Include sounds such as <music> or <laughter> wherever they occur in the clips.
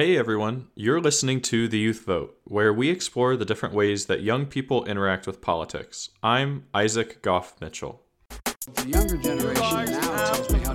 Hey everyone, you're listening to The Youth Vote, where we explore the different ways that young people interact with politics. I'm Isaac Goff Mitchell. The younger generation now tells me how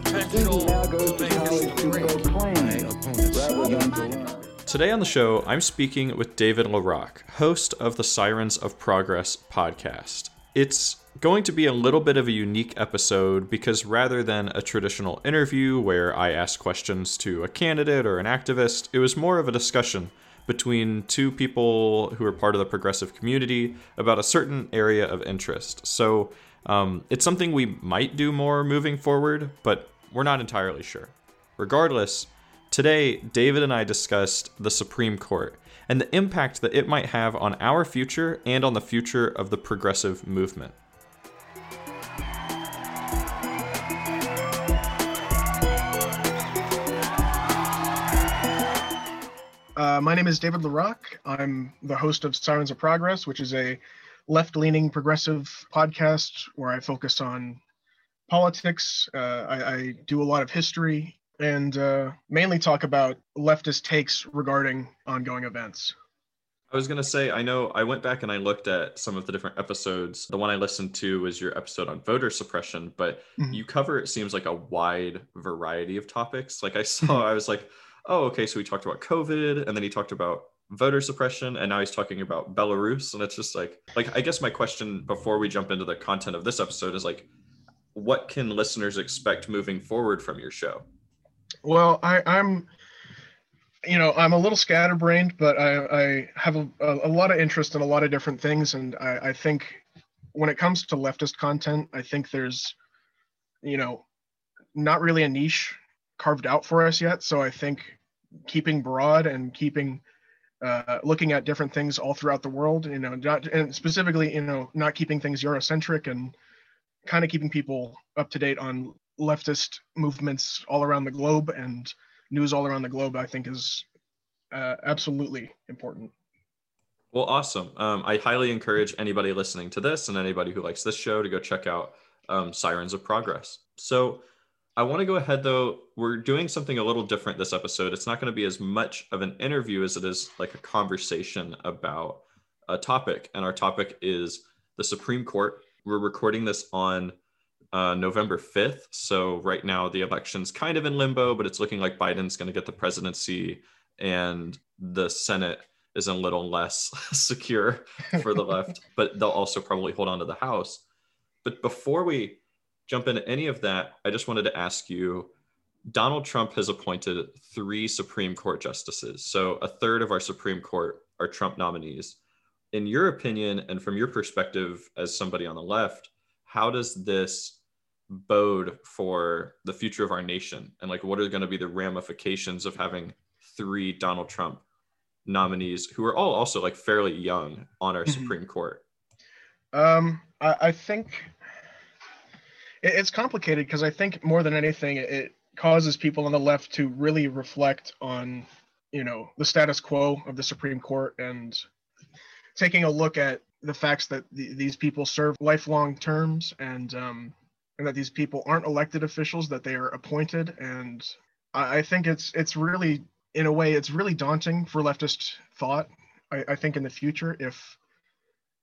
Today on the show, I'm speaking with David Larocque, host of the Sirens of Progress podcast. It's going to be a little bit of a unique episode because rather than a traditional interview where I ask questions to a candidate or an activist, it was more of a discussion between two people who are part of the progressive community about a certain area of interest. So um, it's something we might do more moving forward, but we're not entirely sure. Regardless, today David and I discussed the Supreme Court and the impact that it might have on our future and on the future of the progressive movement. Uh, my name is David Larocque. I'm the host of Sirens of Progress, which is a left leaning progressive podcast where I focus on politics. Uh, I, I, do a lot of history and uh, mainly talk about leftist takes regarding ongoing events. I was going to say, I know I went back and I looked at some of the different episodes. The one I listened to was your episode on voter suppression, but mm-hmm. you cover, it seems like a wide variety of topics. Like I saw, mm-hmm. I was like, oh, okay, so he talked about COVID and then he talked about voter suppression and now he's talking about Belarus. And it's just like, like, I guess my question before we jump into the content of this episode is like, what can listeners expect moving forward from your show? Well, I, I'm, you know, I'm a little scatterbrained, but I, I have a, a, lot of interest in a lot of different things. And I, I think when it comes to leftist content, I think there's, you know, not really a niche carved out for us yet. So I think keeping broad and keeping uh, looking at different things all throughout the world, you know, not, and specifically, you know, not keeping things Eurocentric and kind of keeping people up to date on leftist movements all around the globe and news all around the globe, I think is uh, absolutely important. Well, awesome. Um, I highly encourage anybody listening to this and anybody who likes this show to go check out um, Sirens of Progress. So, I want to go ahead though. We're doing something a little different this episode. It's not going to be as much of an interview as it is like a conversation about a topic. And our topic is the Supreme Court. We're recording this on uh, November 5th. So right now the election's kind of in limbo, but it's looking like Biden's going to get the presidency and the Senate is a little less <laughs> secure for the left, <laughs> but they'll also probably hold on to the House. But before we jump into any of that, I just wanted to ask you Donald Trump has appointed three Supreme Court justices. So a third of our Supreme Court are Trump nominees. In your opinion, and from your perspective as somebody on the left, how does this bode for the future of our nation? And like, what are going to be the ramifications of having three Donald Trump nominees who are all also like fairly young on our mm-hmm. Supreme Court? Um, I, I think it's complicated because I think more than anything, it causes people on the left to really reflect on, you know, the status quo of the Supreme Court and taking a look at the facts that the, these people serve lifelong terms and um, and that these people aren't elected officials, that they are appointed. And I, I think it's it's really, in a way, it's really daunting for leftist thought. I, I think in the future, if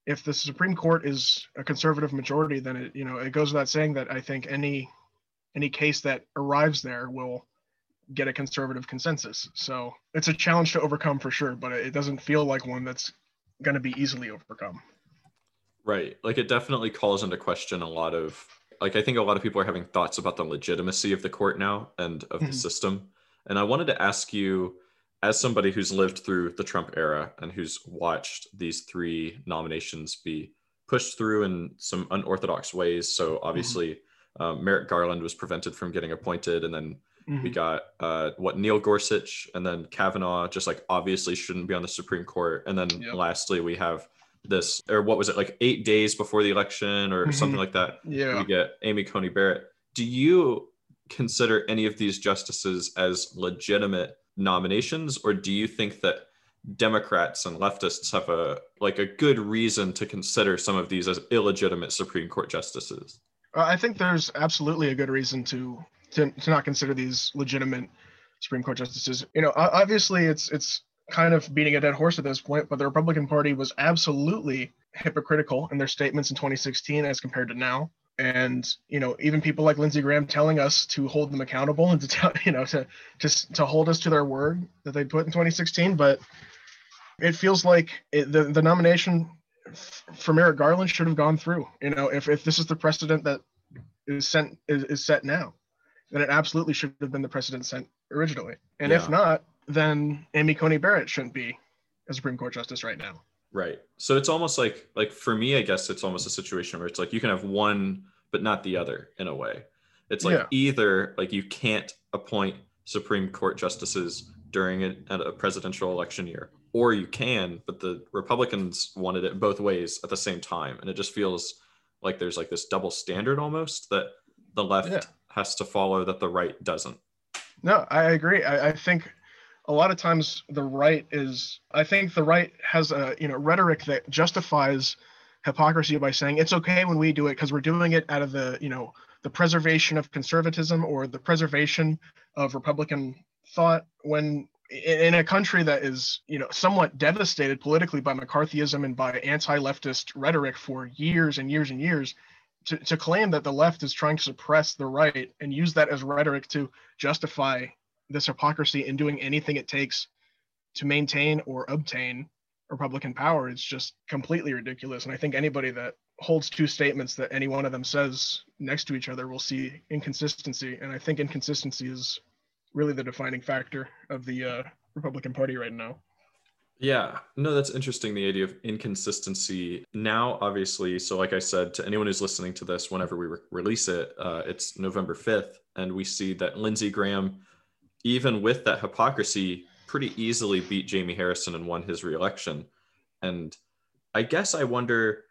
if the Supreme Court is a conservative majority, then it you know it goes without saying that I think any any case that arrives there will get a conservative consensus. So it's a challenge to overcome for sure, but it doesn't feel like one that's going to be easily overcome. Right. Like it definitely calls into question a lot of like I think a lot of people are having thoughts about the legitimacy of the court now and of the mm-hmm. system. And I wanted to ask you as somebody who's lived through the Trump era and who's watched these three nominations be pushed through in some unorthodox ways. So obviously, mm-hmm. um, Merrick Garland was prevented from getting appointed, and then mm-hmm. we got uh, what Neil Gorsuch, and then Kavanaugh just like obviously shouldn't be on the Supreme Court, and then yep. lastly we have this or what was it like eight days before the election or mm-hmm. something like that. Yeah, we get Amy Coney Barrett. Do you consider any of these justices as legitimate nominations, or do you think that Democrats and leftists have a like a good reason to consider some of these as illegitimate Supreme Court justices? I think there's absolutely a good reason to to, to not consider these legitimate Supreme Court justices. You know, obviously it's it's kind of beating a dead horse at this point, but the Republican Party was absolutely hypocritical in their statements in 2016 as compared to now. And you know, even people like Lindsey Graham telling us to hold them accountable and to tell <laughs> you know to just to hold us to their word that they put in 2016. But it feels like it, the the nomination for Merrick Garland should have gone through. You know, if if this is the precedent that is sent is, is set now, then it absolutely should have been the precedent sent originally. And Yeah. if not, then Amy Coney Barrett shouldn't be a Supreme Court justice right now. Right. So it's almost like like for me, I guess it's almost a situation where it's like you can have one but not the other in a way. It's like Yeah. either like you can't appoint Supreme Court justices during a, a presidential election year, or you can, but the Republicans wanted it both ways at the same time, and it just feels like there's like this double standard almost that the left Yeah. has to follow that the right doesn't. No, I agree. I, I think a lot of times the right is I think the right has a you know rhetoric that justifies hypocrisy by saying it's okay when we do it because we're doing it out of the you know the preservation of conservatism or the preservation of Republican thought when in a country that is you know somewhat devastated politically by McCarthyism and by anti-leftist rhetoric for years and years and years to, to claim that the left is trying to suppress the right and use that as rhetoric to justify this hypocrisy in doing anything it takes to maintain or obtain Republican power is just completely ridiculous. And I think anybody that holds two statements that any one of them says next to each other will see inconsistency. And I think inconsistency is really the defining factor of the uh, Republican Party right now. Yeah, no, that's interesting. The idea of inconsistency. Now, obviously, so like I said, to anyone who's listening to this, whenever we re- release it, uh, it's November 5th, and we see that Lindsey Graham, even with that hypocrisy, pretty easily beat Jamie Harrison and won his reelection. And I guess I wonder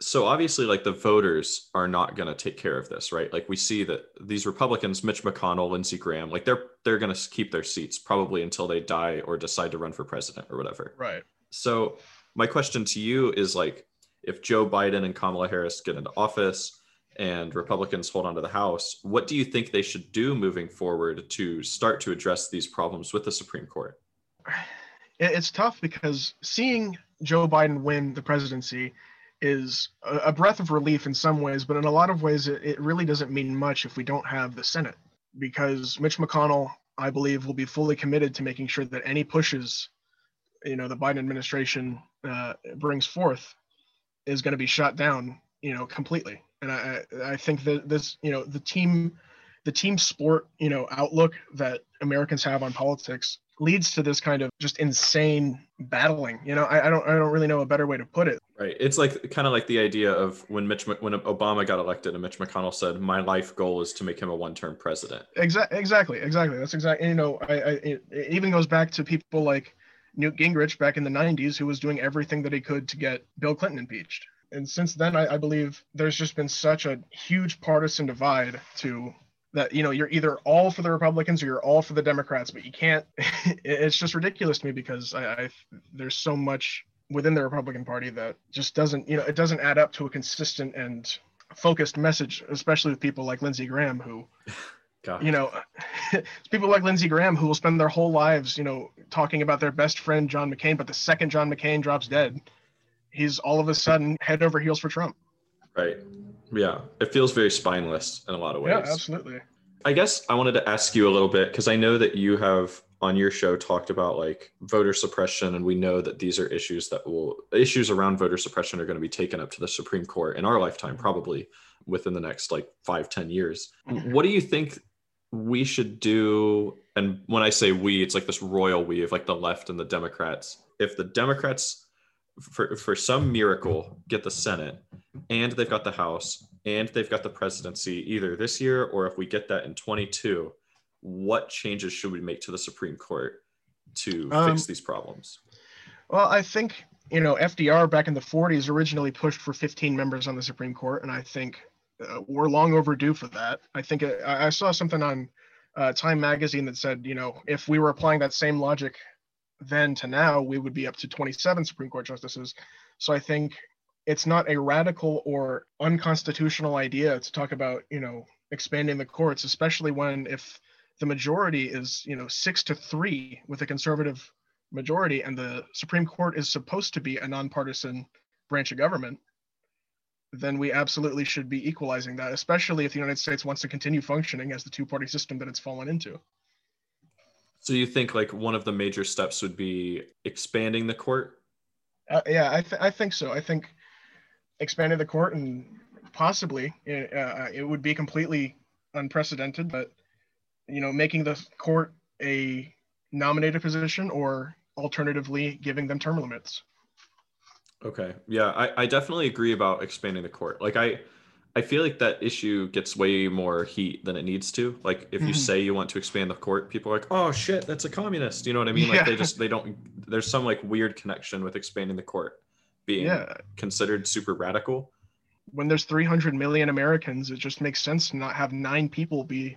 so obviously like the voters are not going to take care of this right like we see that these republicans mitch mcconnell lindsey graham like they're they're going to keep their seats probably until they die or decide to run for president or whatever Right. so my question to you is like if joe biden and kamala harris get into office and republicans hold on to the house what do you think they should do moving forward to start to address these problems with the supreme court It's tough because seeing Joe Biden win the presidency is a breath of relief in some ways, but in a lot of ways, it, it really doesn't mean much if we don't have the Senate. Because Mitch McConnell, I believe, will be fully committed to making sure that any pushes, you know, the Biden administration uh, brings forth, is going to be shot down, you know, completely. And I, I think that this, you know, the team, the team sport, you know, outlook that Americans have on politics leads to this kind of just insane battling. You know, I, I don't I don't really know a better way to put it. Right. It's like kind of like the idea of when Mitch when Obama got elected and Mitch McConnell said, "My life goal is to make him a one-term president." Exactly, exactly, exactly. That's exactly. You know, I, I it, it even goes back to people like Newt Gingrich back in the '90s, who was doing everything that he could to get Bill Clinton impeached. And since then, I, I believe there's just been such a huge partisan divide to that. You know, you're either all for the Republicans or you're all for the Democrats, but you can't. <laughs> it's just ridiculous to me because I, I there's so much within the Republican Party that just doesn't. You know, it doesn't add up to a consistent and focused message, especially with people like Lindsey Graham, who <laughs> God. you know, <laughs> people like Lindsey Graham who will spend their whole lives, you know, talking about their best friend John McCain, but the second John McCain drops dead, he's all of a sudden head over heels for Trump. Right. Yeah. It feels very spineless in a lot of ways. Yeah, absolutely. I guess I wanted to ask you a little bit because I know that you have on your show talked about like voter suppression, and we know that these are issues that will issues around voter suppression are going to be taken up to the Supreme Court in our lifetime, probably within the next like five, ten years. Mm-hmm. What do you think we should do? And when I say we, it's like this royal we of like the left and the Democrats. If the Democrats, for for some miracle, get the Senate and they've got the House and they've got the presidency either this year or if we get that in 22, what changes should we make to the Supreme Court to Um, fix these problems? Well, I think, you know, FDR back in the 40s originally pushed for 15 members on the Supreme Court, and I think uh, we're long overdue for that. I think it, I I saw something on uh, Time magazine that said, you know, if we were applying that same logic then to now, we would be up to 27 Supreme Court justices. So I think it's not a radical or unconstitutional idea to talk about, you know, expanding the courts, especially when if the majority is you know six to three with a conservative majority, and the Supreme Court is supposed to be a nonpartisan branch of government, then we absolutely should be equalizing that, especially if the United States wants to continue functioning as the two-party system that it's fallen into. So you think like one of the major steps would be expanding the court? Uh, yeah, I, th- I think so. I think expanding the court and possibly uh, uh, it would be completely unprecedented, but you know, making the court a nominated position or alternatively giving them term limits. Okay. Yeah, I, I definitely agree about expanding the court. Like I I feel like that issue gets way more heat than it needs to. Like if you mm-hmm. say you want to expand the court, people are like, "Oh shit, that's a communist." You know what I mean? Like they just they don't there's some like weird connection with expanding the court being yeah. considered super radical. When there's 300 million Americans, it just makes sense to not have nine people be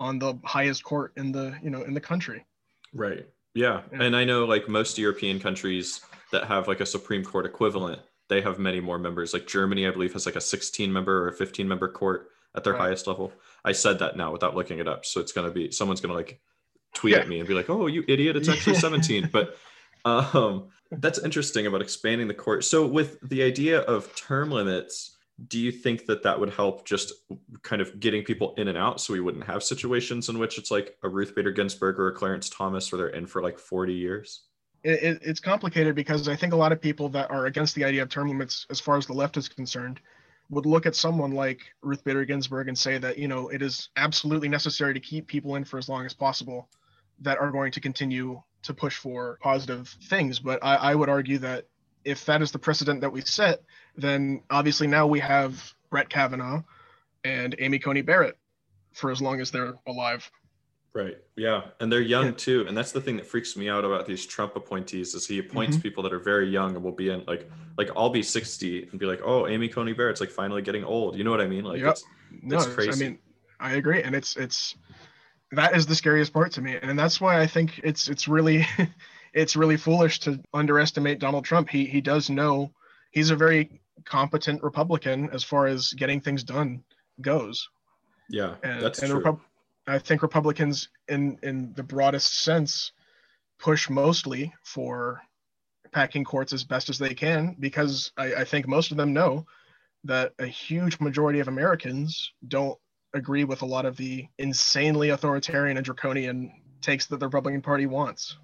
on the highest court in the, you know, in the country. Right. Yeah. yeah. And I know like most European countries that have like a Supreme Court equivalent, they have many more members. Like Germany, I believe, has like a 16 member or a 15 member court at their right. highest level. I said that now without looking it up. So it's going to be someone's going to like tweet yeah. at me and be like, oh, you idiot. It's actually <laughs> 17. but um, that's interesting about expanding the court. So with the idea of term limits, do you think that that would help just kind of getting people in and out so we wouldn't have situations in which it's like a Ruth Bader Ginsburg or a Clarence Thomas where they're in for like 40 years? It, it's complicated because I think a lot of people that are against the idea of term limits, as far as the left is concerned, would look at someone like Ruth Bader Ginsburg and say that, you know, it is absolutely necessary to keep people in for as long as possible that are going to continue to push for positive things. But I, I would argue that if that is the precedent that we set, then obviously now we have Brett Kavanaugh and Amy Coney Barrett for as long as they're alive. Right. Yeah. And they're young yeah. too. And that's the thing that freaks me out about these Trump appointees is he appoints mm-hmm. people that are very young and will be in like like I'll be 60 and be like, oh, Amy Coney Barrett's like finally getting old. You know what I mean? Like yep. it's, no, it's crazy. I mean, I agree. And it's it's that is the scariest part to me. And that's why I think it's it's really <laughs> it's really foolish to underestimate Donald Trump. He he does know he's a very competent Republican as far as getting things done goes. Yeah, and, that's and true. Repu- I think Republicans, in in the broadest sense, push mostly for packing courts as best as they can because I, I think most of them know that a huge majority of Americans don't agree with a lot of the insanely authoritarian and draconian takes that the Republican Party wants.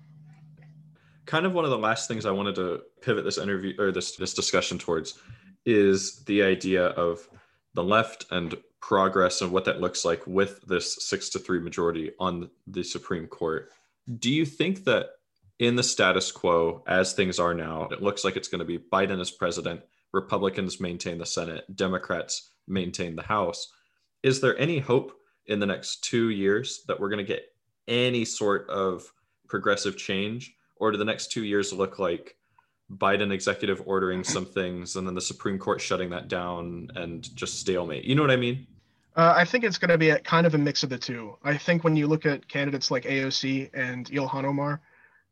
Kind of one of the last things I wanted to pivot this interview or this this discussion towards is the idea of the left and progress and what that looks like with this six to three majority on the Supreme Court. Do you think that in the status quo, as things are now, it looks like it's going to be Biden as president, Republicans maintain the Senate, Democrats maintain the House? Is there any hope in the next two years that we're going to get any sort of progressive change? or do the next two years look like Biden executive ordering some things and then the Supreme Court shutting that down and just stalemate? You know what I mean? Uh, I think it's going to be a kind of a mix of the two. I think when you look at candidates like AOC and Ilhan Omar,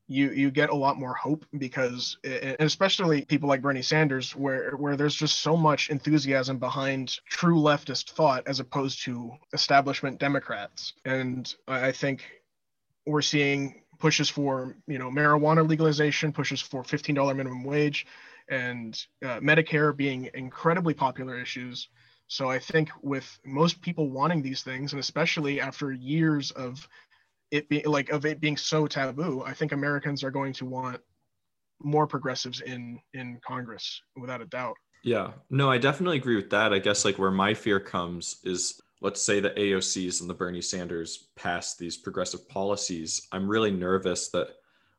you you get a lot more hope because, especially people like Bernie Sanders, where where there's just so much enthusiasm behind true leftist thought as opposed to establishment Democrats, and I think we're seeing pushes for you know marijuana legalization, pushes for $15 minimum wage, and uh, Medicare being incredibly popular issues. So I think with most people wanting these things, and especially after years of it being like of it being so taboo, I think Americans are going to want more progressives in in Congress without a doubt. Yeah, no, I definitely agree with that. I guess like where my fear comes is let's say the AOCs and the Bernie Sanders pass these progressive policies, I'm really nervous that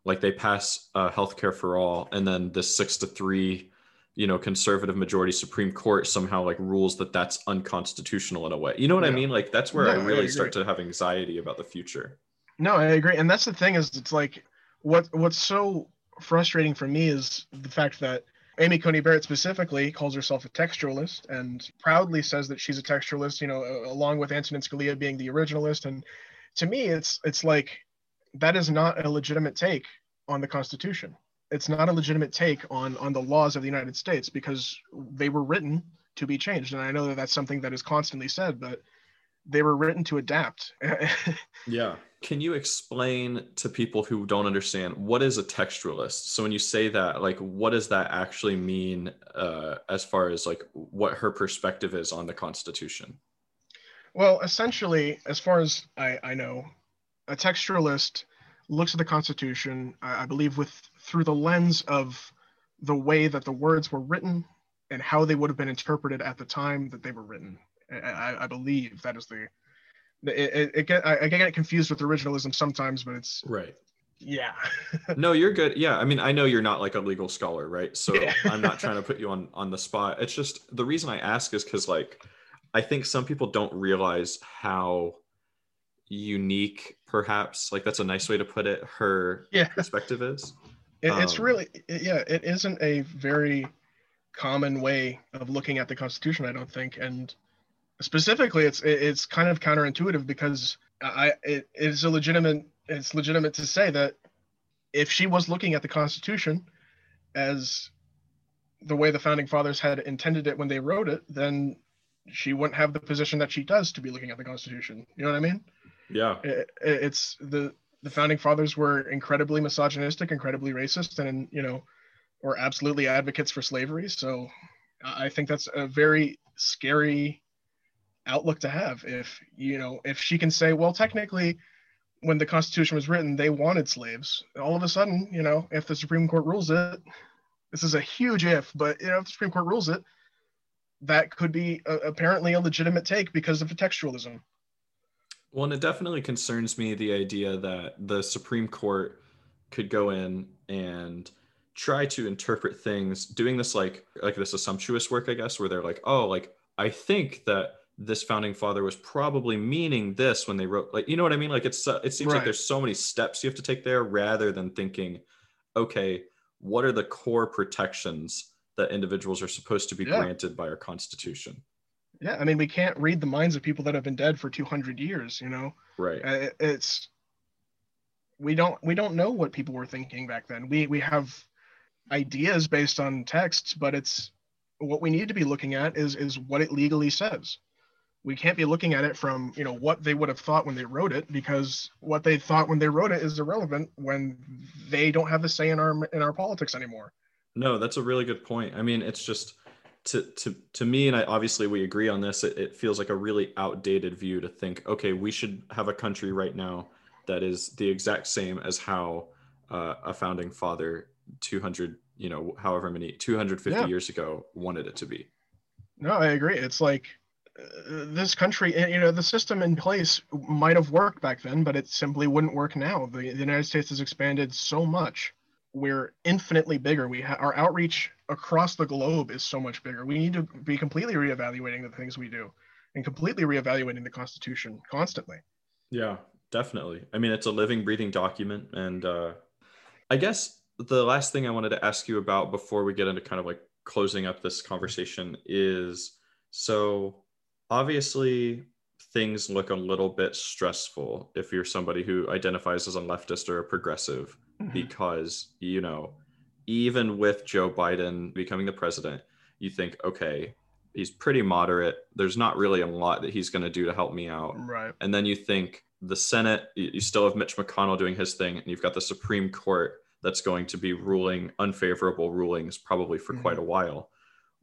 like they pass uh, healthcare for all, and then this six to three, you know, conservative majority Supreme Court somehow like rules that that's unconstitutional in a way. You know what yeah. I mean? Like that's where no, I really I start to have anxiety about the future. No, I agree, and that's the thing is it's like what what's so frustrating for me is the fact that Amy Coney Barrett specifically calls herself a textualist and proudly says that she's a textualist, you know, along with Antonin Scalia being the originalist. And to me, it's it's like that is not a legitimate take on the Constitution. It's not a legitimate take on on the laws of the United States because they were written to be changed. And I know that that's something that is constantly said, but they were written to adapt. <laughs> yeah. Can you explain to people who don't understand what is a textualist? So when you say that, like, what does that actually mean uh, as far as like what her perspective is on the Constitution? Well, essentially, as far as I, I know, a textualist looks at the Constitution, I, I believe, with through the lens of the way that the words were written and how they would have been interpreted at the time that they were written. I, I believe that is the. It, it, it get, I, I get confused with originalism sometimes, but it's right. Yeah. <laughs> no, you're good. Yeah, I mean, I know you're not like a legal scholar, right? So Yeah. <laughs> I'm not trying to put you on on the spot. It's just the reason I ask is because like I think some people don't realize how unique, perhaps like that's a nice way to put it. Her Yeah. perspective is. It, it's Um, really, it- yeah, it isn't a very common way of looking at the Constitution, I don't think, and specifically, it's it's kind of counterintuitive because I it is a legitimate it's legitimate to say that if she was looking at the Constitution as the way the founding fathers had intended it when they wrote it, then she wouldn't have the position that she does to be looking at the Constitution. You know what I mean? Yeah. it, it- it's the the founding fathers were incredibly misogynistic, incredibly racist, and you know, were absolutely advocates for slavery. So I think that's a very scary outlook to have. If you know, if she can say, well, technically, when the Constitution was written, they wanted slaves. All of a sudden, you know, if the Supreme Court rules it, this is a huge if, but you know, if the Supreme Court rules it, that could be a, apparently a legitimate take because of the textualism. Well, and it definitely concerns me the idea that the Supreme Court could go in and try to interpret things, doing this like like this assumptuous work, I guess, where they're like, oh, like I think that this founding father was probably meaning this when they wrote, like, you know what I mean? Like it's uh, it seems like there's so many steps you have to take there, rather than thinking, okay, what are the core protections that individuals are supposed to be Yeah. granted by our Constitution? Yeah, I mean, we can't read the minds of people that have been dead for 200 years. You know, Right. Uh, it's we don't we don't know what people were thinking back then. We we have ideas based on texts, but it's what we need to be looking at is is what it legally says. We can't be looking at it from you know what they would have thought when they wrote it because what they thought when they wrote it is irrelevant when they don't have a say in our in our politics anymore. No, that's a really good point. I mean, it's just to to to me, and I obviously we agree on this. It, it feels like a really outdated view to think, okay, we should have a country right now that is the exact same as how uh, a founding father, two hundred, you know, however many, two hundred fifty Yeah. years ago, wanted it to be. No, I agree. It's like this country, you know, the system in place might have worked back then, but it simply wouldn't work now. The, the United States has expanded so much. We're infinitely bigger. We ha- our outreach across the globe is so much bigger. We need to be completely reevaluating the things we do and completely reevaluating the Constitution constantly. Yeah, definitely. I mean, it's a living, breathing document. And uh, I guess the last thing I wanted to ask you about before we get into kind of like closing up this conversation is so obviously things look a little bit stressful if you're somebody who identifies as a leftist or a progressive mm-hmm. because, you know, even with Joe Biden becoming the president, you think, okay, he's pretty moderate. There's not really a lot that he's going to do to help me out Right. and then you think the Senate, you you still have Mitch McConnell doing his thing, and you've got the Supreme Court that's going to be ruling unfavorable rulings probably for mm-hmm. quite a while.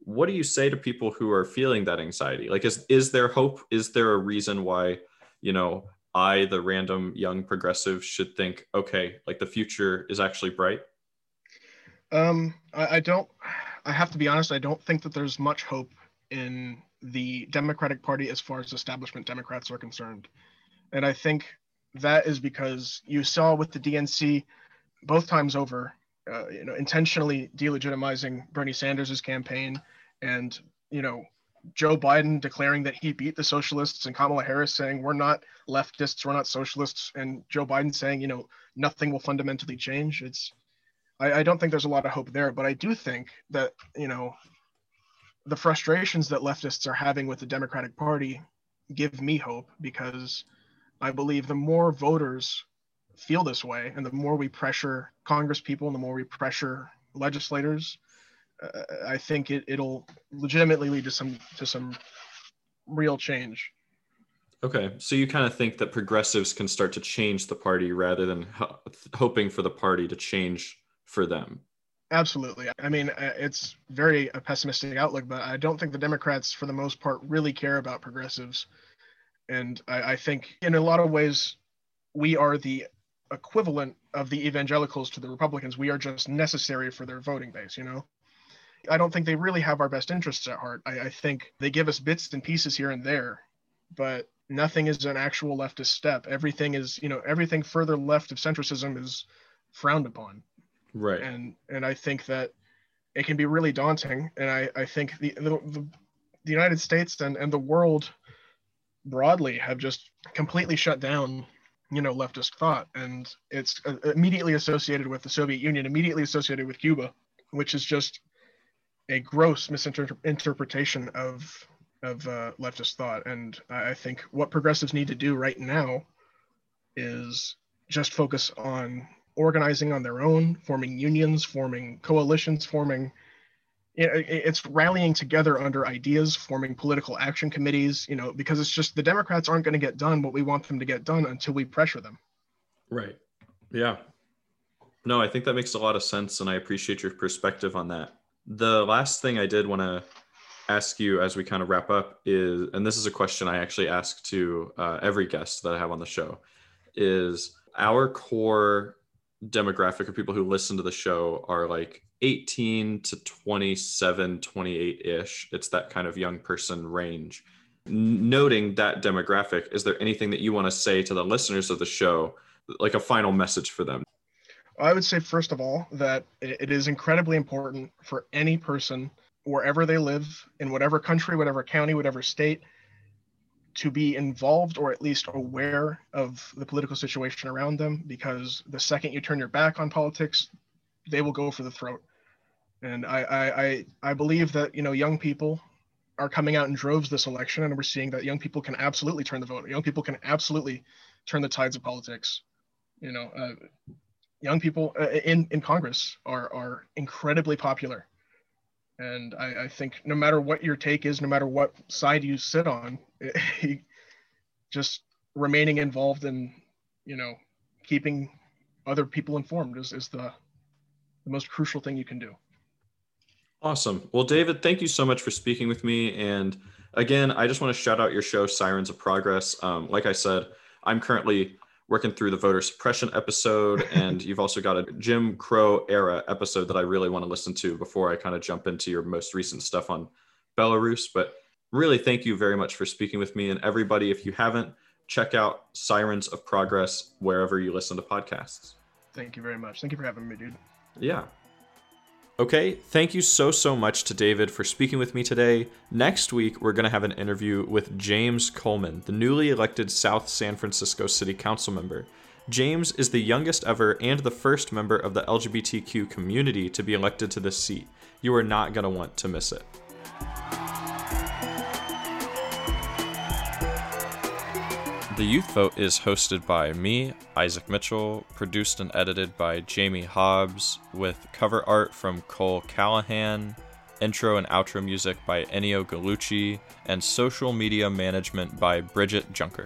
What do you say to people who are feeling that anxiety? Like, is is there hope? Is there a reason why, you know, I, the random young progressive, should think, okay, like the future is actually bright? Um, I, I don't. I have to be honest. I don't think that there's much hope in the Democratic Party as far as establishment Democrats are concerned, and I think that is because you saw with the DNC both times over, uh, you know, intentionally delegitimizing Bernie Sanders' campaign, and you know, Joe Biden declaring that he beat the socialists, and Kamala Harris saying we're not leftists, we're not socialists, and Joe Biden saying, you know, nothing will fundamentally change. It's I, I don't think there's a lot of hope there, but I do think that you know the frustrations that leftists are having with the Democratic Party give me hope because I believe the more voters feel this way and the more we pressure Congress people and the more we pressure legislators, uh, I think it, it'll legitimately lead to some to some real change. Okay, so you kind of think that progressives can start to change the party rather than ho- hoping for the party to change for them. Absolutely. I mean, uh, it's very a pessimistic outlook, but I don't think the Democrats, for the most part, really care about progressives. And I, I think in a lot of ways, we are the equivalent of the evangelicals to the Republicans. We are just necessary for their voting base, you know? I don't think they really have our best interests at heart. I, I think they give us bits and pieces here and there, but nothing is an actual leftist step. Everything is, you know, everything further left of centricism is frowned upon. Right. And and I think that it can be really daunting. And I, I think the, the the United States and, and the world broadly have just completely shut down you know leftist thought and it's uh, immediately associated with the soviet union immediately associated with cuba which is just a gross misinterpretation of of uh, leftist thought. And I think what progressives need to do right now is just focus on organizing on their own, forming unions, forming coalitions, forming. It's rallying together under ideas, forming political action committees. You know, because it's just the Democrats aren't going to get done what we want them to get done until we pressure them. Right. Yeah. No, I think that makes a lot of sense, and I appreciate your perspective on that. The last thing I did want to ask you as we kind of wrap up is, and this is a question I actually ask to uh, every guest that I have on the show, is our core demographic of people who listen to the show are like 18 to 27, 28 ish. It's that kind of young person range. Noting that demographic, is there anything that you want to say to the listeners of the show, like a final message for them? I would say, first of all, that it is incredibly important for any person wherever they live, in whatever country, whatever county, whatever state, to be involved or at least aware of the political situation around them because the second you turn your back on politics, they will go for the throat. And I, I, I, I believe that, you know, young people are coming out in droves this election, and we're seeing that young people can absolutely turn the vote. Young people can absolutely turn the tides of politics. You know, uh, young people uh, in in Congress are are incredibly popular and I, I, think no matter what your take is, no matter what side you sit on, <laughs> just remaining involved in, you know, keeping other people informed is, is the, the most crucial thing you can do. Awesome. Well, David, thank you so much for speaking with me. And again, I just want to shout out your show, Sirens of Progress. Um, like I said, I'm currently working through the voter suppression episode, <laughs> and you've also got a Jim Crow era episode that I really want to listen to before I kind of jump into your most recent stuff on Belarus. But really, thank you very much for speaking with me. And everybody, if you haven't, check out Sirens of Progress wherever you listen to podcasts. Thank you very much. Thank you for having me, dude. Yeah. Okay, thank you so, so much to David for speaking with me today. Next week, we're going to have an interview with James Coleman, the newly elected South San Francisco City Council member. James is the youngest ever and the first member of the LGBTQ community to be elected to this seat. You are not going to want to miss it. The Youth Vote is hosted by me, Isaac Mitchell, produced and edited by Jamie Hobbs, with cover art from Cole Callahan, intro and outro music by Ennio Gallucci, and social media management by Bridget Junker.